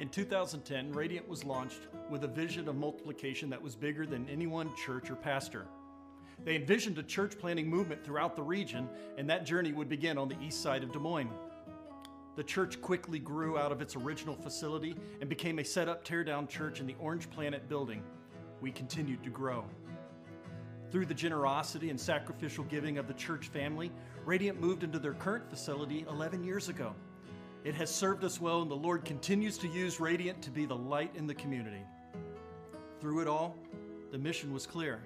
In 2010, Radiant was launched with a vision of multiplication that was bigger than any one church or pastor. They envisioned a church planting movement throughout the region, and that journey would begin on the east side of Des Moines. The church quickly grew out of its original facility and became a set up tear down church in the Orange Planet building. We continued to grow. Through the generosity and sacrificial giving of the church family, Radiant moved into their current facility 11 years adio. It has served us well, and the Lord continues to use Radiant to be the light in the community. Through it all, the mission was clear.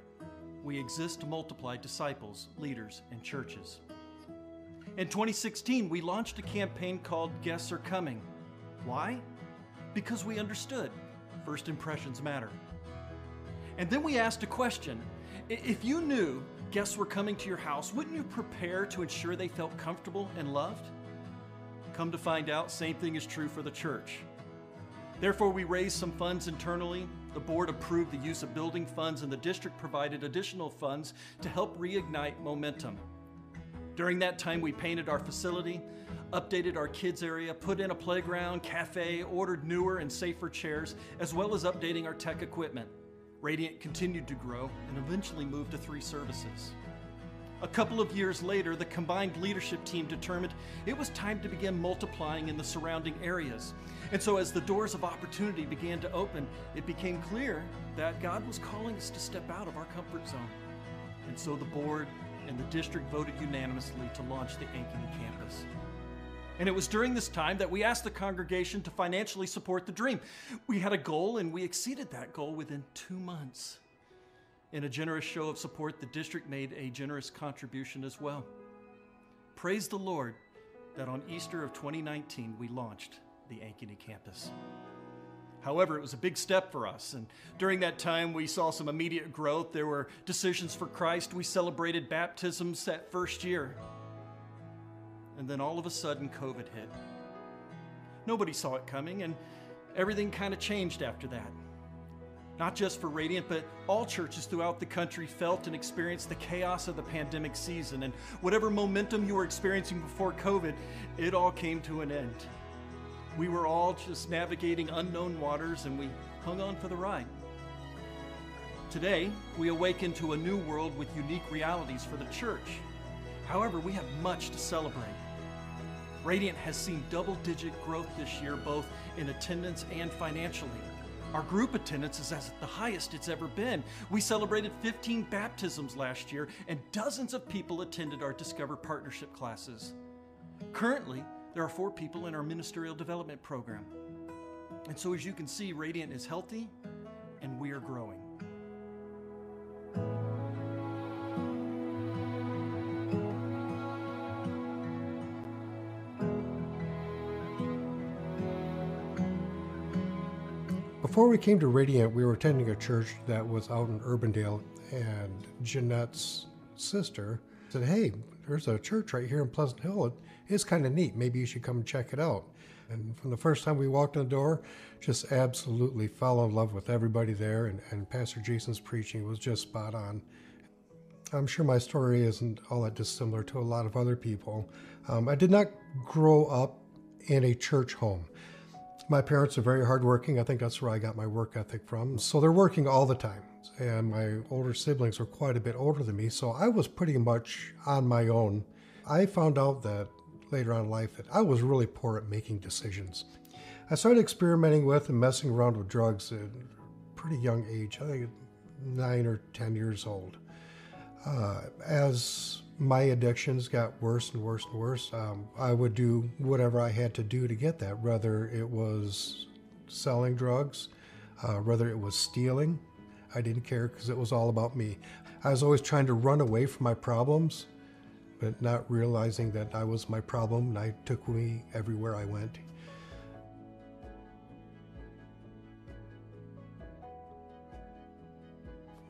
We exist to multiply disciples, leaders, and churches. In 2016, we launched a campaign called Guests Are Coming. Why? Because we understood first impressions matter. And then we asked a question If you knew guests were coming to your house, wouldn't you prepare to ensure they felt comfortable and loved? Come to find out, same thing is true for the church. Therefore, we raised some funds internally. The board approved the use of building funds, and the district provided additional funds to help reignite momentum. During that time, we painted our facility, updated our kids' area, put in a playground, cafe, ordered newer and safer chairs, as well as updating our tech equipment. Radiant continued to grow and eventually moved to three services. A couple of years later, the combined leadership team determined it was time to begin multiplying in the surrounding areas. And so, as the doors of opportunity began to open, it became clear that God was calling us to step out of our comfort zone. And so, the board and the district voted unanimously to launch the Ankeny campus. And it was during this time that we asked the congregation to financially support the dream. We had a goal, and we exceeded that goal within two months. In a generous show of support, the district made a generous contribution as well. Praise the Lord that on Easter of 2019 we launched the Ankeny campus. However, it was a big step for us, and during that time we saw some immediate growth. There were decisions for Christ. We celebrated baptisms that first year. And then all of a sudden, COVID hit. Nobody saw it coming, and everything kind of changed after that not just for Radiant, but all churches throughout the country felt and experienced the chaos of the pandemic season. And whatever momentum you were experiencing before COVID, it all came to an end. We were all just navigating unknown waters and we hung on for the ride. Today, we awaken to a new world with unique realities for the church. However, we have much to celebrate. Radiant has seen double digit growth this year, both in attendance and financially. Our group attendance is at the highest it's ever been. We celebrated 15 baptisms last year, and dozens of people attended our Discover Partnership classes. Currently, there are four people in our ministerial development program. And so, as you can see, Radiant is healthy and we are growing. Before we came to Radiant, we were attending a church that was out in Urbandale, and Jeanette's sister said, Hey, there's a church right here in Pleasant Hill. It's kind of neat. Maybe you should come check it out. And from the first time we walked in the door, just absolutely fell in love with everybody there, and, and Pastor Jason's preaching was just spot on. I'm sure my story isn't all that dissimilar to a lot of other people. Um, I did not grow up in a church home. My parents are very hardworking. I think that's where I got my work ethic from. So they're working all the time. And my older siblings are quite a bit older than me. So I was pretty much on my own. I found out that later on in life that I was really poor at making decisions. I started experimenting with and messing around with drugs at a pretty young age, I think nine or 10 years old. Uh, as my addictions got worse and worse and worse. Um, I would do whatever I had to do to get that, whether it was selling drugs, uh, whether it was stealing. I didn't care because it was all about me. I was always trying to run away from my problems, but not realizing that I was my problem and I took me everywhere I went.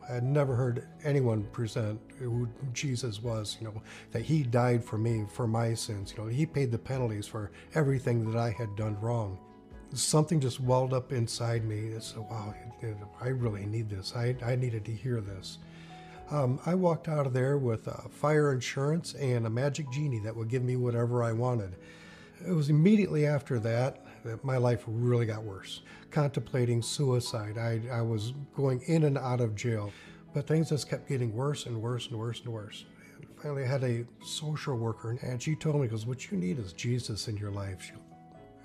I had never heard anyone present who Jesus was, you know, that he died for me, for my sins. You know, he paid the penalties for everything that I had done wrong. Something just welled up inside me. It's, wow, I really need this. I, I needed to hear this. Um, I walked out of there with uh, fire insurance and a magic genie that would give me whatever I wanted. It was immediately after that my life really got worse. Contemplating suicide. I, I was going in and out of jail, but things just kept getting worse and worse and worse and worse. Finally, I had a social worker, and she told me, "Goes, what you need is Jesus in your life." She,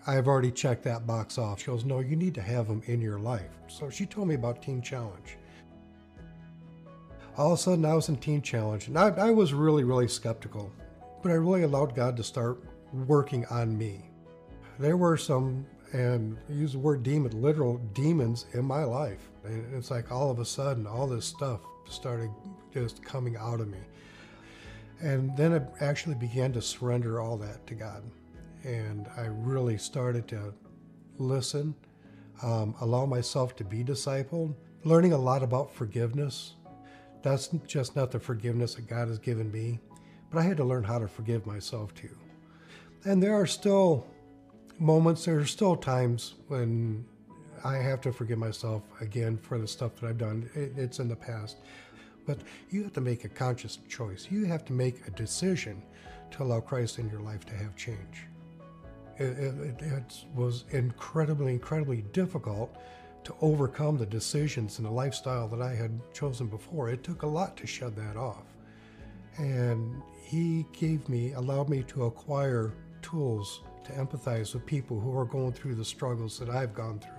I've already checked that box off. She goes, "No, you need to have him in your life." So she told me about Teen Challenge. All of a sudden, I was in Teen Challenge, and I, I was really, really skeptical, but I really allowed God to start working on me. There were some, and use the word demon, literal demons in my life. And it's like all of a sudden, all this stuff started just coming out of me. And then I actually began to surrender all that to God. And I really started to listen, um, allow myself to be discipled, learning a lot about forgiveness that's just not the forgiveness that God has given me, but I had to learn how to forgive myself too. And there are still moments, there are still times when I have to forgive myself again for the stuff that I've done. It, it's in the past. But you have to make a conscious choice. You have to make a decision to allow Christ in your life to have change. It, it, it was incredibly, incredibly difficult to overcome the decisions and the lifestyle that I had chosen before. It took a lot to shed that off. And he gave me, allowed me to acquire tools to empathize with people who are going through the struggles that I've gone through.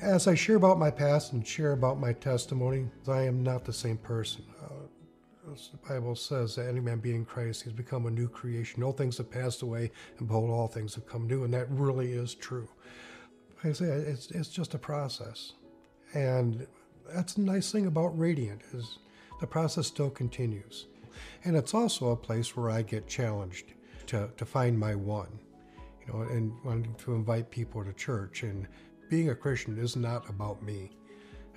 As I share about my past and share about my testimony, I am not the same person. Uh, the Bible says that any man being Christ, has become a new creation. All things have passed away, and behold, all things have come new. And that really is true. I say, it's, it's just a process. And that's the nice thing about Radiant is the process still continues. And it's also a place where I get challenged to, to find my one, you know, and wanting to invite people to church. And being a Christian is not about me.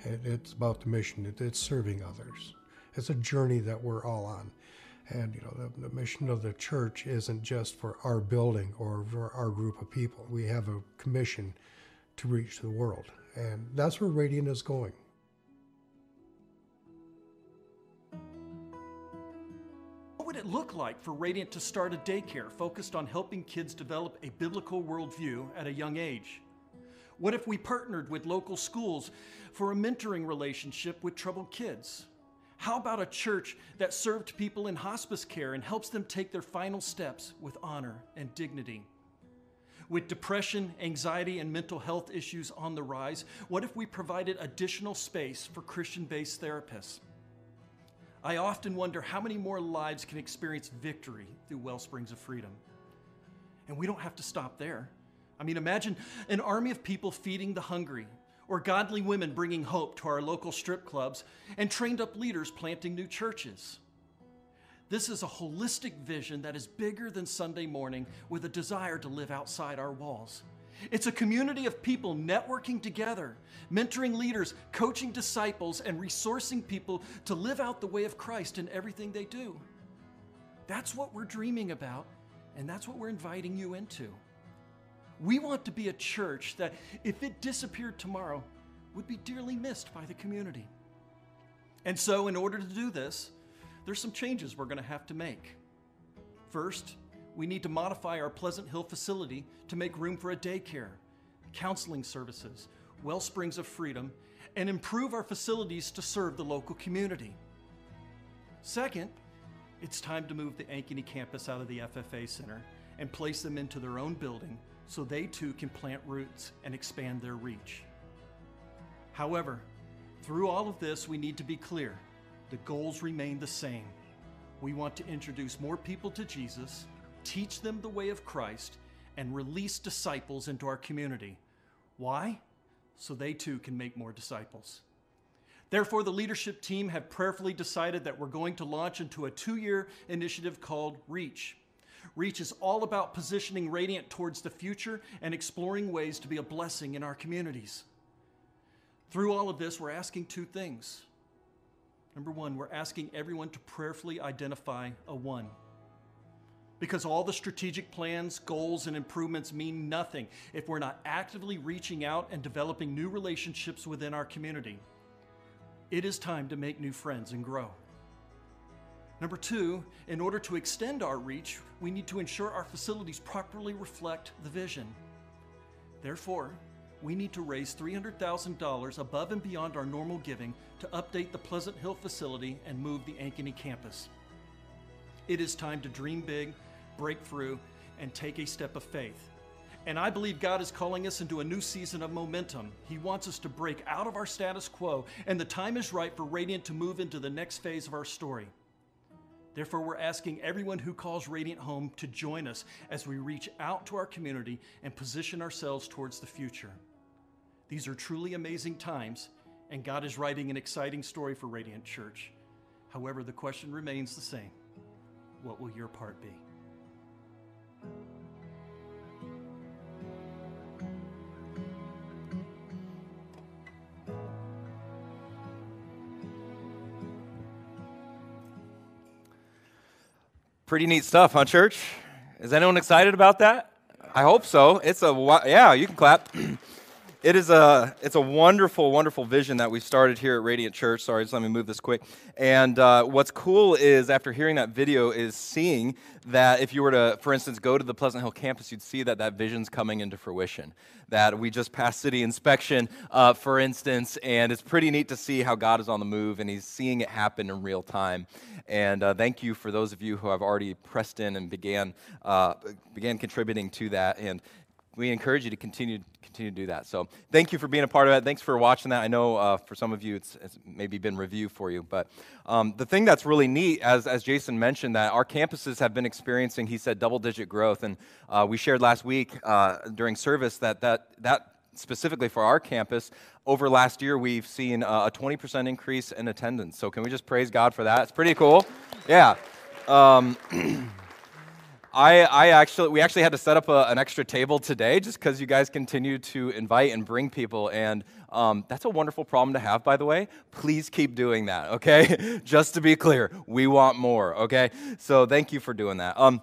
It's about the mission. It's serving others. It's a journey that we're all on. And you know, the, the, mission of the church isn't just for our building or for our group of people. We have a commission to reach the world, and that's where Radiant is going. Would it look like for Radiant to start a daycare focused on helping kids develop a biblical worldview at a young age? What if we partnered with local schools for a mentoring relationship with troubled kids? How about a church that served people in hospice care and helps them take their final steps with honor and dignity? With depression, anxiety, and mental health issues on the rise, what if we provided additional space for Christian based therapists? I often wonder how many more lives can experience victory through Wellsprings of Freedom. And we don't have to stop there. I mean, imagine an army of people feeding the hungry, or godly women bringing hope to our local strip clubs, and trained up leaders planting new churches. This is a holistic vision that is bigger than Sunday morning with a desire to live outside our walls. It's a community of people networking together, mentoring leaders, coaching disciples, and resourcing people to live out the way of Christ in everything they do. That's what we're dreaming about, and that's what we're inviting you into. We want to be a church that, if it disappeared tomorrow, would be dearly missed by the community. And so, in order to do this, there's some changes we're going to have to make. First, we need to modify our Pleasant Hill facility to make room for a daycare, counseling services, well springs of freedom, and improve our facilities to serve the local community. Second, it's time to move the Ankeny campus out of the FFA Center and place them into their own building so they too can plant roots and expand their reach. However, through all of this, we need to be clear the goals remain the same. We want to introduce more people to Jesus, teach them the way of Christ, and release disciples into our community. Why? So they too can make more disciples. Therefore, the leadership team have prayerfully decided that we're going to launch into a two year initiative called REACH. REACH is all about positioning Radiant towards the future and exploring ways to be a blessing in our communities. Through all of this, we're asking two things. Number one, we're asking everyone to prayerfully identify a one. Because all the strategic plans, goals, and improvements mean nothing if we're not actively reaching out and developing new relationships within our community. It is time to make new friends and grow. Number two, in order to extend our reach, we need to ensure our facilities properly reflect the vision. Therefore, we need to raise $300,000 above and beyond our normal giving to update the Pleasant Hill facility and move the Ankeny campus. It is time to dream big, break through, and take a step of faith. And I believe God is calling us into a new season of momentum. He wants us to break out of our status quo, and the time is right for Radiant to move into the next phase of our story. Therefore, we're asking everyone who calls Radiant home to join us as we reach out to our community and position ourselves towards the future. These are truly amazing times, and God is writing an exciting story for Radiant Church. However, the question remains the same What will your part be? Pretty neat stuff, huh, church? Is anyone excited about that? I hope so. It's a yeah, you can clap. it is a it's a wonderful, wonderful vision that we've started here at Radiant Church. Sorry, just let me move this quick. And uh, what's cool is after hearing that video is seeing that if you were to, for instance, go to the Pleasant Hill campus, you'd see that that vision's coming into fruition. That we just passed city inspection, uh, for instance, and it's pretty neat to see how God is on the move and He's seeing it happen in real time. And uh, thank you for those of you who have already pressed in and began, uh, began contributing to that. And we encourage you to continue continue to do that. So thank you for being a part of that. Thanks for watching that. I know uh, for some of you it's, it's, maybe been review for you, but um, the thing that's really neat, as as Jason mentioned, that our campuses have been experiencing, he said, double digit growth, and uh, we shared last week uh, during service that that that specifically for our campus, over last year, we've seen a 20% increase in attendance. So, can we just praise God for that? It's pretty cool. Yeah. Um, I, I actually, we actually had to set up a, an extra table today just because you guys continue to invite and bring people. And um, that's a wonderful problem to have, by the way. Please keep doing that, okay? just to be clear, we want more, okay? So, thank you for doing that. Um,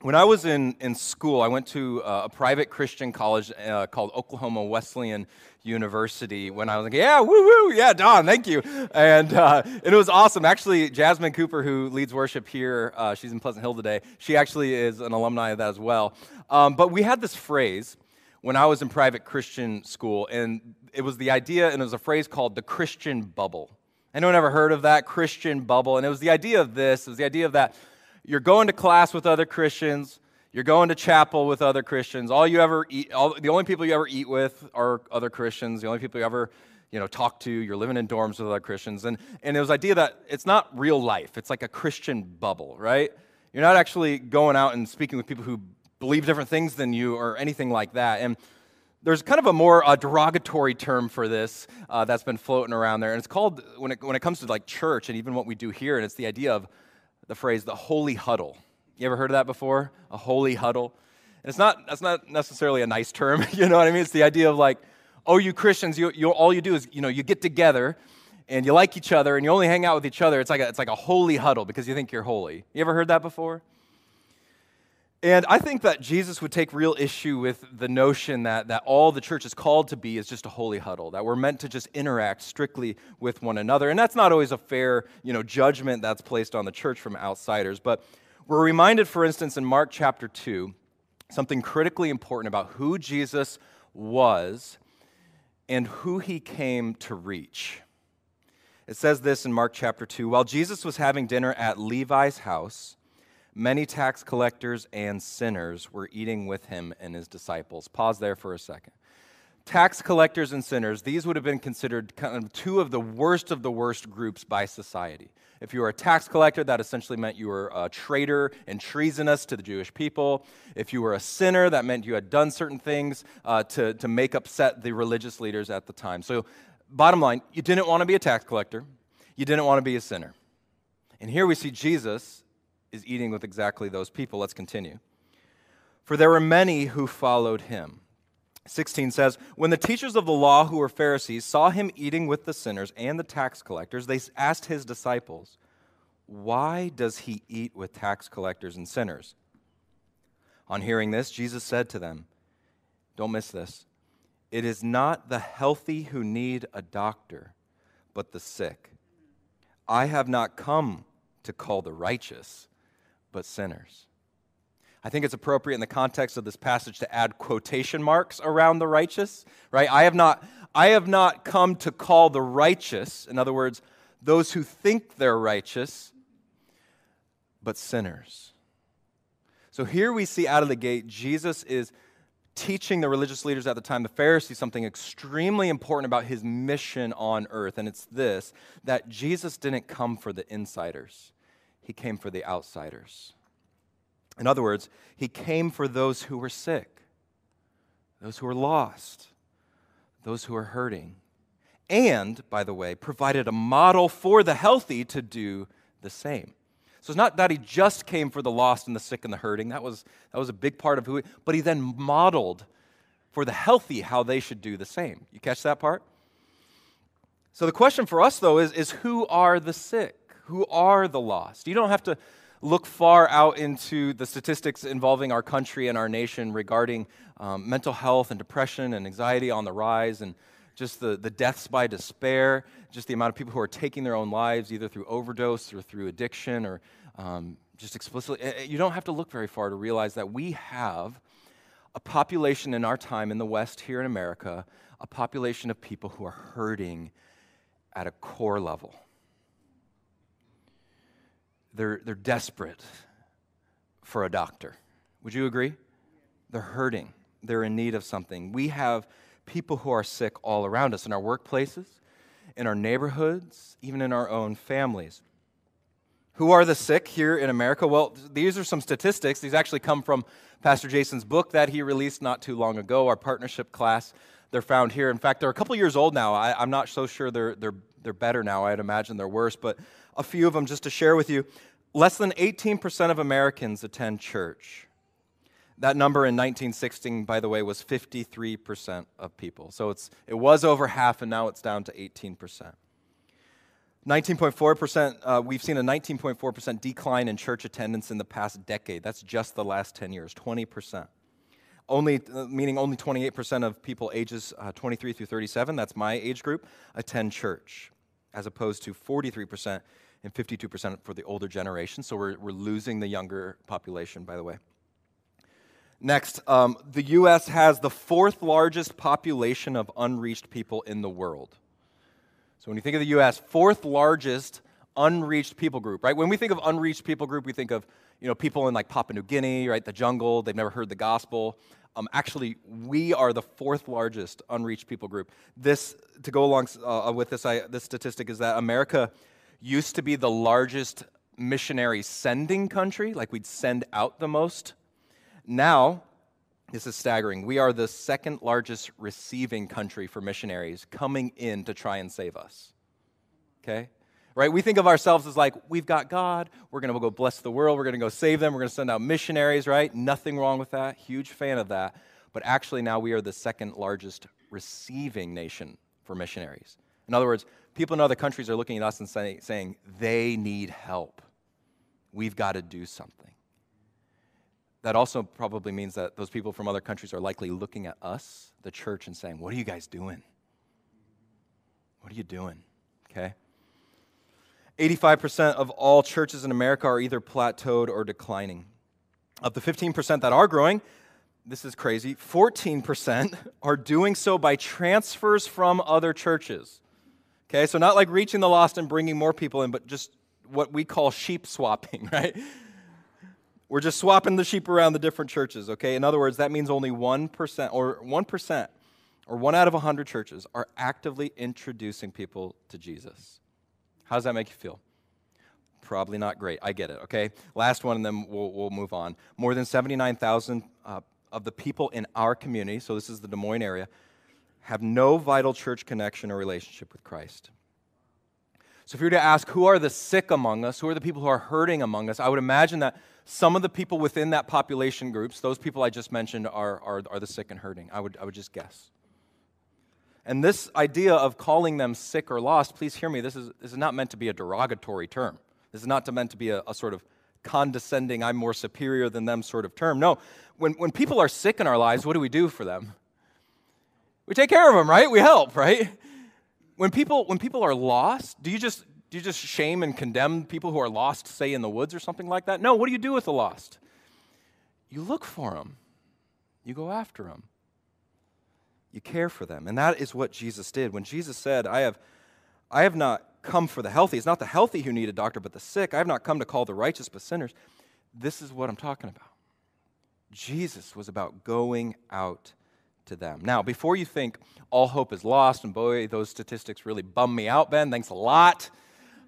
when I was in, in school, I went to uh, a private Christian college uh, called Oklahoma Wesleyan University. When I was like, yeah, woo woo, yeah, Don, thank you. And, uh, it was awesome. Actually, Jasmine Cooper, who leads worship here, uh, she's in Pleasant Hill today, she actually is an alumni of that as well. Um, but we had this phrase when I was in private Christian school, and it was the idea, and it was a phrase called the Christian bubble. Anyone ever heard of that? Christian bubble. And it was the idea of this, it was the idea of that you're going to class with other Christians. You're going to chapel with other Christians. All you ever eat, all, the only people you ever eat with are other Christians. The only people you ever, you know, talk to. You're living in dorms with other Christians. And and it was idea that it's not real life. It's like a Christian bubble, right? You're not actually going out and speaking with people who believe different things than you or anything like that. And there's kind of a more uh, derogatory term for this uh, that's been floating around there, and it's called when it when it comes to like church and even what we do here, and it's the idea of the phrase the holy huddle. You ever heard of that before? A holy huddle? And it's not, that's not necessarily a nice term, you know what I mean? It's the idea of like, oh, you Christians, you, you, all you do is, you know, you get together and you like each other and you only hang out with each other. It's like a, it's like a holy huddle because you think you're holy. You ever heard that before? And I think that Jesus would take real issue with the notion that, that all the church is called to be is just a holy huddle, that we're meant to just interact strictly with one another. And that's not always a fair you know, judgment that's placed on the church from outsiders. But we're reminded, for instance, in Mark chapter 2, something critically important about who Jesus was and who he came to reach. It says this in Mark chapter 2 While Jesus was having dinner at Levi's house, many tax collectors and sinners were eating with him and his disciples. Pause there for a second. Tax collectors and sinners, these would have been considered kind of two of the worst of the worst groups by society. If you were a tax collector, that essentially meant you were a traitor and treasonous to the Jewish people. If you were a sinner, that meant you had done certain things uh, to, to make upset the religious leaders at the time. So, bottom line, you didn't want to be a tax collector, you didn't want to be a sinner. And here we see Jesus is eating with exactly those people. Let's continue. For there were many who followed him. 16 says, When the teachers of the law who were Pharisees saw him eating with the sinners and the tax collectors, they asked his disciples, Why does he eat with tax collectors and sinners? On hearing this, Jesus said to them, Don't miss this. It is not the healthy who need a doctor, but the sick. I have not come to call the righteous, but sinners. I think it's appropriate in the context of this passage to add quotation marks around the righteous, right? I have not, I have not come to call the righteous, in other words, those who think they're righteous, but sinners. So here we see out of the gate, Jesus is teaching the religious leaders at the time, the Pharisees, something extremely important about his mission on earth. And it's this that Jesus didn't come for the insiders, he came for the outsiders. In other words, he came for those who were sick, those who were lost, those who were hurting. And, by the way, provided a model for the healthy to do the same. So it's not that he just came for the lost and the sick and the hurting. That was, that was a big part of who he, but he then modeled for the healthy how they should do the same. You catch that part? So the question for us, though, is, is who are the sick? Who are the lost? You don't have to look far out into the statistics involving our country and our nation regarding um, mental health and depression and anxiety on the rise and just the, the deaths by despair, just the amount of people who are taking their own lives either through overdose or through addiction or um, just explicitly. Eh, eh, you don't have to look very far to realize that we have a population in our time in the West here in America, a population of people who are hurting at a core level. They're, they're desperate for a doctor. Would you agree? They're hurting. They're in need of something. We have people who are sick all around us in our workplaces, in our neighborhoods, even in our own families. Who are the sick here in America? Well, these are some statistics. These actually come from Pastor Jason's book that he released not too long ago, our partnership class. They're found here. In fact, they're a couple years old now. I, am not so sure they're, they're, they're better now. I'd imagine they're worse, but a few of them just to share with you. Less than 18% of Americans attend church. That number in 1916, by the way, was 53% of people. So it's, it was over half, and now it's down to 18%. 19.4%, uh, we've seen a 19.4% decline in church attendance in the past decade. That's just the last 10 years, 20%. Only, uh, meaning only 28% of people ages uh, 23 through 37, that's my age group, attend church, as opposed to 43% and 52% for the older generation. So we're, we're losing the younger population, by the way. Next, um, the U.S. has the fourth largest population of unreached people in the world. So when you think of the U.S., fourth largest unreached people group, right? When we think of unreached people group, we think of you know people in like Papua New Guinea, right? The jungle. They've never heard the gospel. Um, actually, we are the fourth largest unreached people group. This to go along uh, with this, I, this statistic is that America used to be the largest missionary sending country, like we'd send out the most now, this is staggering. We are the second largest receiving country for missionaries coming in to try and save us. Okay? Right? We think of ourselves as like, we've got God, we're going to go bless the world, we're going to go save them, we're going to send out missionaries, right? Nothing wrong with that. Huge fan of that. But actually, now we are the second largest receiving nation for missionaries. In other words, people in other countries are looking at us and say, saying, they need help. We've got to do something that also probably means that those people from other countries are likely looking at us, the church, and saying, What are you guys doing? What are you doing? Okay? 85% of all churches in America are either plateaued or declining. Of the 15% that are growing, this is crazy, 14% are doing so by transfers from other churches. Okay, so not like reaching the lost and bringing more people in, but just what we call sheep swapping, right? We're just swapping the sheep around the different churches, okay? In other words, that means only 1% or 1% or 1 out of 100 churches are actively introducing people to Jesus. How does that make you feel? Probably not great. I get it, okay? Last one, and then we'll, we'll move on. More than 79,000 uh, of the people in our community, so this is the Des Moines area, have no vital church connection or relationship with Christ. So if you were to ask who are the sick among us, who are the people who are hurting among us, I would imagine that some of the people within that population groups, those people I just mentioned, are, are, are the sick and hurting. I would, I would just guess. And this idea of calling them sick or lost, please hear me, this is, this is not meant to be a derogatory term. This is not meant to be a, a sort of condescending, I'm more superior than them sort of term. No, when, when people are sick in our lives, what do we do for them? We take care of them, right? We help, right? When people, when people are lost, do you just do you just shame and condemn people who are lost, say in the woods or something like that? No, what do you do with the lost? You look for them, you go after them, you care for them. And that is what Jesus did. When Jesus said, I have, I have not come for the healthy, it's not the healthy who need a doctor, but the sick. I have not come to call the righteous, but sinners. This is what I'm talking about. Jesus was about going out to them. Now, before you think all hope is lost, and boy, those statistics really bum me out, Ben, thanks a lot.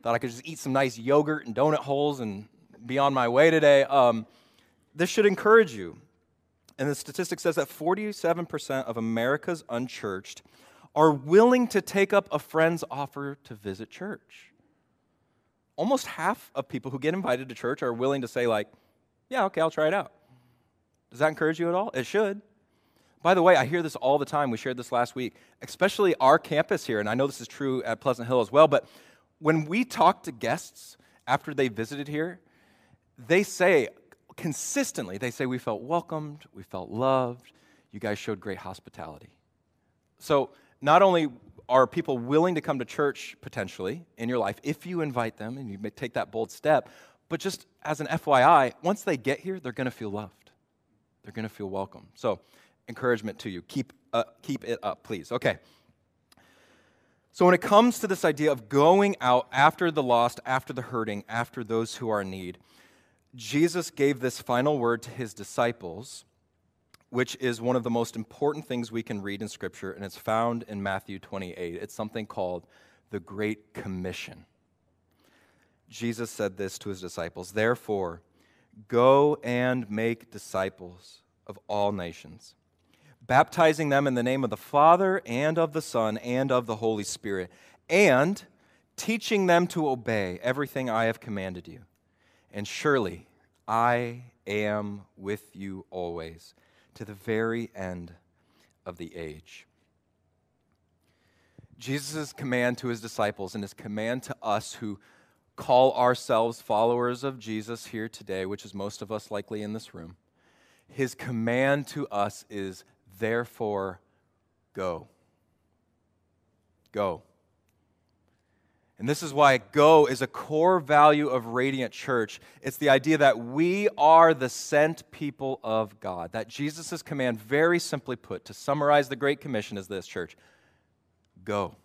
Thought I could just eat some nice yogurt and donut holes and be on my way today. Um, this should encourage you. And the statistic says that 47% of America's unchurched are willing to take up a friend's offer to visit church. Almost half of people who get invited to church are willing to say, like, yeah, okay, I'll try it out. Does that encourage you at all? It should. By the way, I hear this all the time. We shared this last week, especially our campus here, and I know this is true at Pleasant Hill as well. But when we talk to guests after they visited here, they say consistently, they say, We felt welcomed, we felt loved, you guys showed great hospitality. So, not only are people willing to come to church potentially in your life if you invite them and you take that bold step, but just as an FYI, once they get here, they're going to feel loved. They're going to feel welcome. So, encouragement to you. Keep, uh, keep it up, please. Okay. So, when it comes to this idea of going out after the lost, after the hurting, after those who are in need, Jesus gave this final word to his disciples, which is one of the most important things we can read in Scripture, and it's found in Matthew 28. It's something called the Great Commission. Jesus said this to his disciples Therefore, go and make disciples of all nations baptizing them in the name of the Father and of the Son and of the Holy Spirit, and teaching them to obey everything I have commanded you. And surely I am with you always to the very end of the age. Jesus' command to his disciples and his command to us who call ourselves followers of Jesus here today, which is most of us likely in this room, his command to us is Therefore, go. Go. And this is why go is a core value of Radiant Church. It's the idea that we are the sent people of God. That Jesus' command, very simply put, to summarize the Great Commission, is this, church go.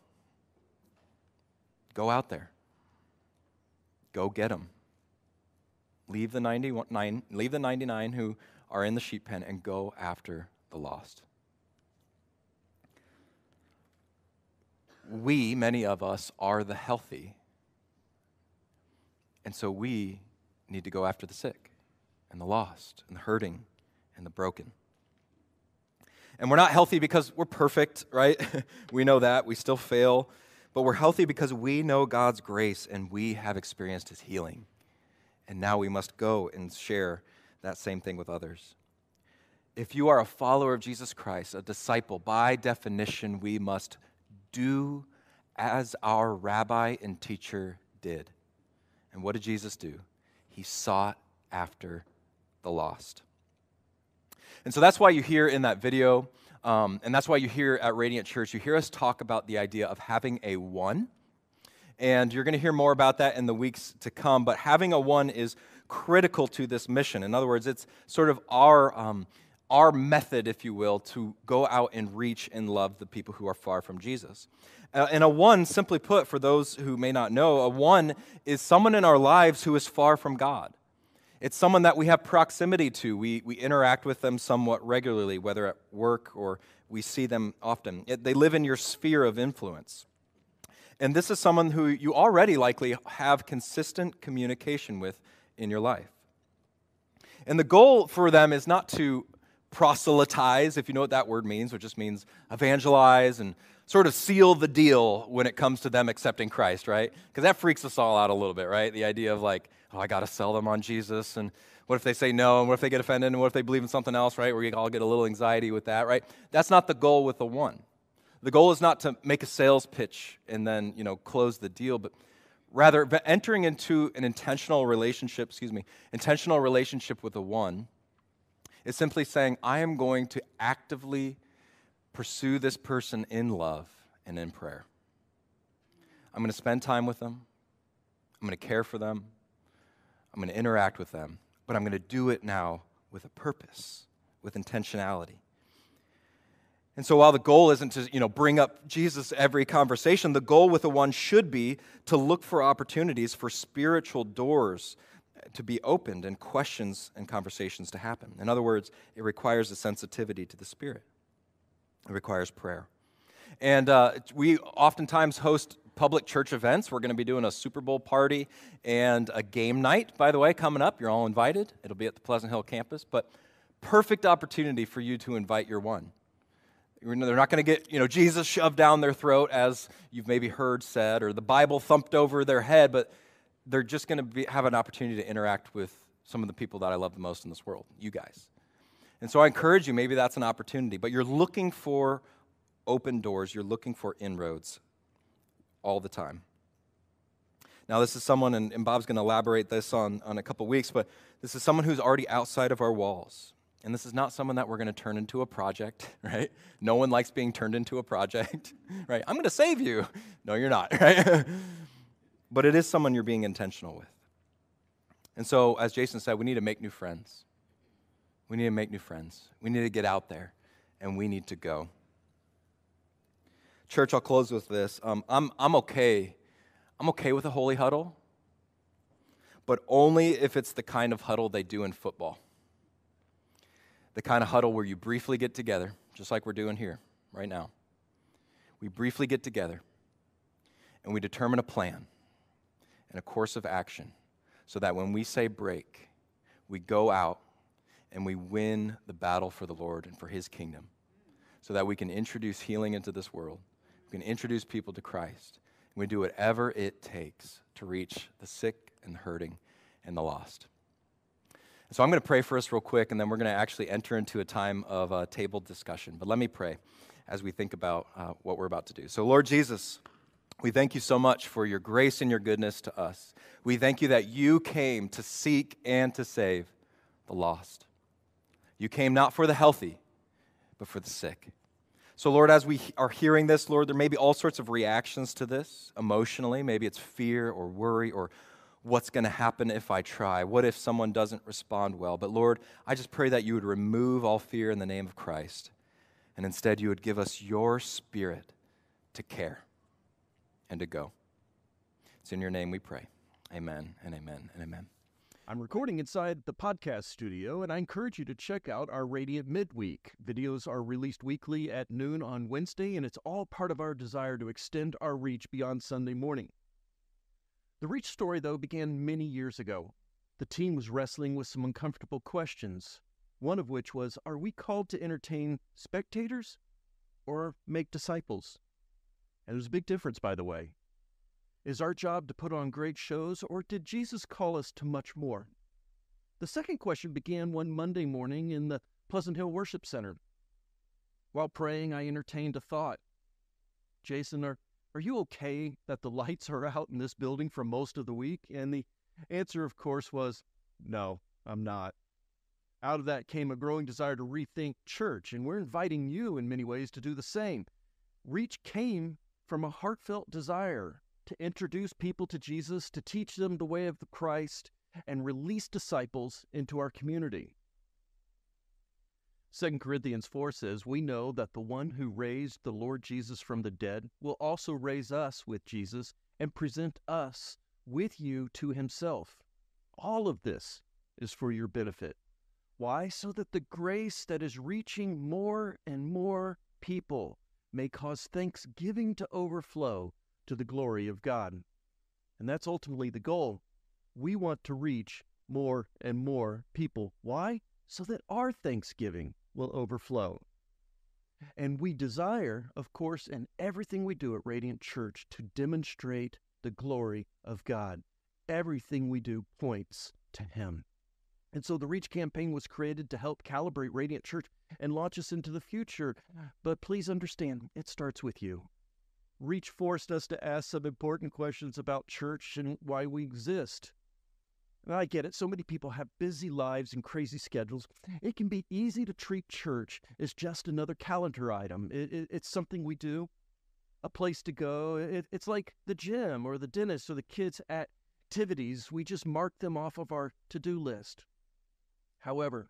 Go out there. Go get them. Leave the, 99, leave the 99 who are in the sheep pen and go after the lost. We, many of us, are the healthy. And so we need to go after the sick and the lost and the hurting and the broken. And we're not healthy because we're perfect, right? we know that. We still fail. But we're healthy because we know God's grace and we have experienced his healing. And now we must go and share that same thing with others if you are a follower of Jesus Christ, a disciple, by definition, we must do as our rabbi and teacher did. And what did Jesus do? He sought after the lost. And so that's why you hear in that video, um, and that's why you hear at Radiant Church, you hear us talk about the idea of having a one. And you're going to hear more about that in the weeks to come. But having a one is critical to this mission. In other words, it's sort of our. Um, our method, if you will, to go out and reach and love the people who are far from Jesus. Uh, and a one, simply put, for those who may not know, a one is someone in our lives who is far from God. It's someone that we have proximity to. We, we interact with them somewhat regularly, whether at work or we see them often. It, they live in your sphere of influence. And this is someone who you already likely have consistent communication with in your life. And the goal for them is not to proselytize, if you know what that word means, which just means evangelize and sort of seal the deal when it comes to them accepting Christ, right? Because that freaks us all out a little bit, right? The idea of like, oh, I got to sell them on Jesus. And what if they say no? And what if they get offended? And what if they believe in something else, right? Where you all get a little anxiety with that, right? That's not the goal with the one. The goal is not to make a sales pitch and then, you know, close the deal, but rather entering into an intentional relationship, excuse me, intentional relationship with the one is simply saying, I am going to actively pursue this person in love and in prayer. I'm going to spend time with them. I'm going to care for them. I'm going to interact with them. But I'm going to do it now with a purpose, with intentionality. And so while the goal isn't to, you know, bring up Jesus every conversation, the goal with the one should be to look for opportunities for spiritual doors to be opened and questions and conversations to happen. In other words, it requires a sensitivity to the Spirit. It requires prayer. And uh, we oftentimes host public church events. We're going to be doing a Super Bowl party and a game night, by the way, coming up. You're all invited. It'll be at the Pleasant Hill campus. But perfect opportunity for you to invite your one. They're not going to get, you know, Jesus shoved down their throat as you've maybe heard said, or the Bible thumped over their head, but they're just going to have an opportunity to interact with some of the people that I love the most in this world, you guys. And so I encourage you, maybe that's an opportunity, but you're looking for open doors, you're looking for inroads all the time. Now, this is someone, and, and Bob's going to elaborate this on, on a couple weeks, but this is someone who's already outside of our walls. And this is not someone that we're going to turn into a project, right? No one likes being turned into a project, right? I'm going to save you. No, you're not, right? But it is someone you're being intentional with. And so, as Jason said, we need to make new friends. We need to make new friends. We need to get out there, and we need to go. Church, I'll close with this. Um, I'm, I'm okay. I'm okay with a holy huddle, but only if it's the kind of huddle they do in football the kind of huddle where you briefly get together, just like we're doing here right now. We briefly get together and we determine a plan and a course of action so that when we say break, we go out and we win the battle for the Lord and for His kingdom so that we can introduce healing into this world. We can introduce people to Christ. And we do whatever it takes to reach the sick and the hurting and the lost. So I'm going to pray for us real quick, and then we're going to actually enter into a time of uh, table discussion. But let me pray as we think about uh, what we're about to do. So, Lord Jesus, we thank you so much for your grace and your goodness to us. We thank you that you came to seek and to save the lost. You came not for the healthy, but for the sick. So, Lord, as we are hearing this, Lord, there may be all sorts of reactions to this emotionally. Maybe it's fear or worry or what's going to happen if I try? What if someone doesn't respond well? But Lord, I just pray that you would remove all fear in the name of Christ, and instead you would give us your spirit to care and to go. It's in your name we pray. Amen and amen and amen. I'm recording inside the podcast studio, and I encourage you to check out our Radiant Midweek. Videos are released weekly at noon on Wednesday, and it's all part of our desire to extend our reach beyond Sunday morning. The Reach story, though, began many years ago. The team was wrestling with some uncomfortable questions, one of which was Are we called to entertain spectators or make disciples? And there's a big difference, by the way. Is our job to put on great shows, or did Jesus call us to much more? The second question began one Monday morning in the Pleasant Hill Worship Center. While praying, I entertained a thought. Jason, are, are you okay that the lights are out in this building for most of the week? And the answer, of course, was no, I'm not. Out of that came a growing desire to rethink church, and we're inviting you in many ways to do the same. Reach came from a heartfelt desire to introduce people to Jesus, to teach them the way of the Christ, and release disciples into our community. 2 Corinthians 4 says, We know that the one who raised the Lord Jesus from the dead will also raise us with Jesus and present us with you to himself. All of this is for your benefit. Why? So that the grace that is reaching more and more people may cause thanksgiving to overflow to the glory of God. And that's ultimately the goal. We want to reach more and more people. Why? So that our thanksgiving will overflow. And we desire, of course, in everything we do at Radiant Church to demonstrate the glory of God. Everything we do points to Him. And so the Reach campaign was created to help calibrate Radiant Church and launch us into the future. But please understand, it starts with you. Reach forced us to ask some important questions about church and why we exist. I get it. So many people have busy lives and crazy schedules. It can be easy to treat church as just another calendar item. It, it, it's something we do, a place to go. It, it's like the gym or the dentist or the kids' activities, we just mark them off of our to do list. However,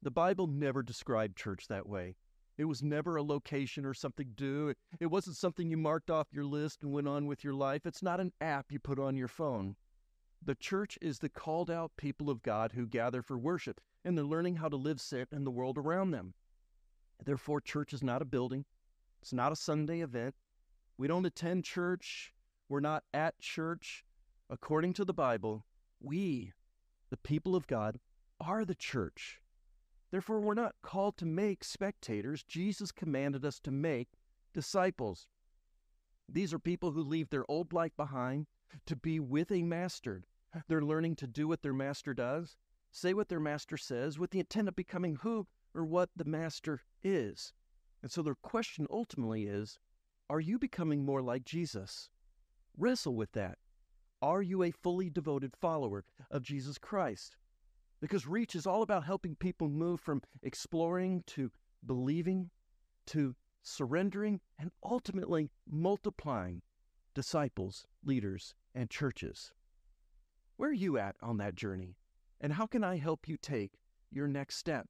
the Bible never described church that way. It was never a location or something to do. It wasn't something you marked off your list and went on with your life. It's not an app you put on your phone. The church is the called out people of God who gather for worship, and they're learning how to live set in the world around them. Therefore, church is not a building, it's not a Sunday event. We don't attend church, we're not at church. According to the Bible, we, the people of God, are the church. Therefore, we're not called to make spectators. Jesus commanded us to make disciples. These are people who leave their old life behind to be with a master. They're learning to do what their master does, say what their master says, with the intent of becoming who or what the master is. And so their question ultimately is Are you becoming more like Jesus? Wrestle with that. Are you a fully devoted follower of Jesus Christ? Because Reach is all about helping people move from exploring to believing to surrendering and ultimately multiplying disciples, leaders, and churches. Where are you at on that journey? And how can I help you take your next step?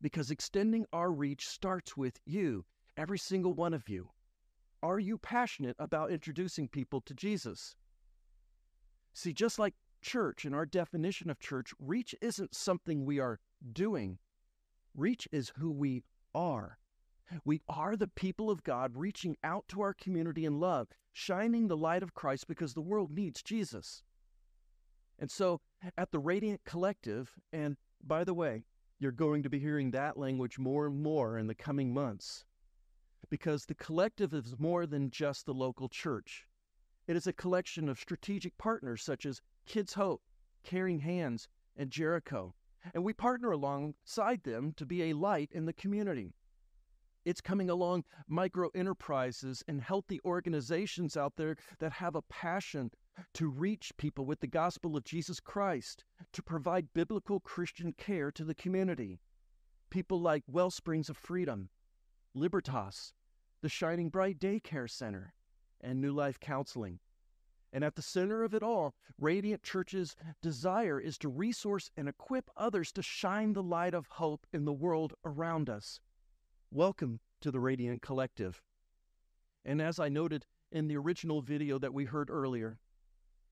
Because extending our reach starts with you, every single one of you. Are you passionate about introducing people to Jesus? See, just like church and our definition of church, reach isn't something we are doing. Reach is who we are. We are the people of God reaching out to our community in love, shining the light of Christ because the world needs Jesus. And so at the Radiant Collective, and by the way, you're going to be hearing that language more and more in the coming months because the collective is more than just the local church. It is a collection of strategic partners such as Kids Hope, Caring Hands, and Jericho, and we partner alongside them to be a light in the community. It's coming along micro enterprises and healthy organizations out there that have a passion to reach people with the gospel of Jesus Christ, to provide biblical Christian care to the community. People like Wellsprings of Freedom, Libertas, the Shining Bright Daycare Center, and New Life Counseling. And at the center of it all, Radiant Church's desire is to resource and equip others to shine the light of hope in the world around us. Welcome to the Radiant Collective. And as I noted in the original video that we heard earlier,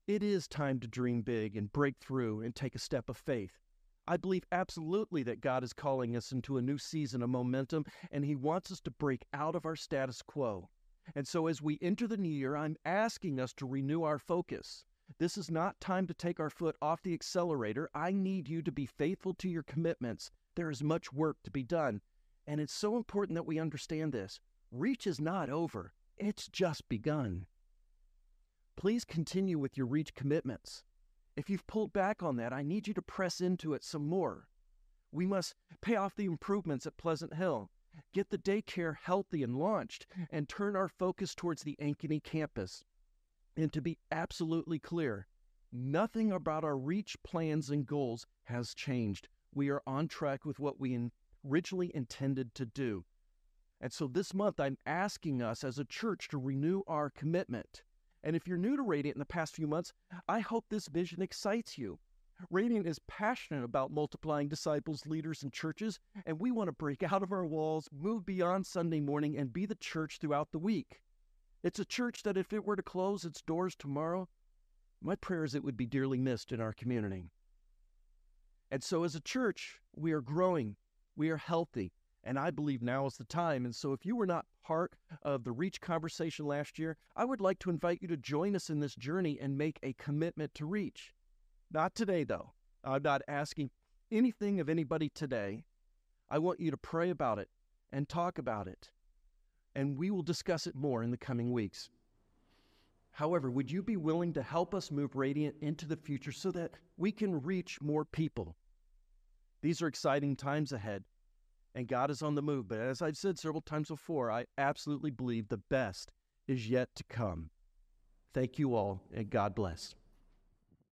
it is time to dream big and break through and take a step of faith. I believe absolutely that God is calling us into a new season of momentum and He wants us to break out of our status quo. And so, as we enter the new year, I'm asking us to renew our focus. This is not time to take our foot off the accelerator. I need you to be faithful to your commitments. There is much work to be done. And it's so important that we understand this. Reach is not over, it's just begun. Please continue with your reach commitments. If you've pulled back on that, I need you to press into it some more. We must pay off the improvements at Pleasant Hill get the daycare healthy and launched, hmm. and turn our focus towards the Ankeny campus. And to be absolutely clear, nothing about our reach plans and goals has changed. We are on track with what we originally intended to do. And so this month, I'm asking us as a church to renew our commitment. And if you're new to Radiant in the past few months, I hope this vision excites you. Radiant is passionate about multiplying disciples, leaders, and churches, and we want to break out of our walls, move beyond Sunday morning, and be the church throughout the week. It's a church that, if it were to close its doors tomorrow, my prayer is it would be dearly missed in our community. And so, as a church, we are growing, we are healthy, and I believe now is the time. And so, if you were not part of the Reach conversation last year, I would like to invite you to join us in this journey and make a commitment to reach. Not today, though. I'm not asking anything of anybody today. I want you to pray about it and talk about it, and we will discuss it more in the coming weeks. However, would you be willing to help us move Radiant into the future so that we can reach more people? These are exciting times ahead, and God is on the move. But as I've said several times before, I absolutely believe the best is yet to come. Thank you all, and God bless.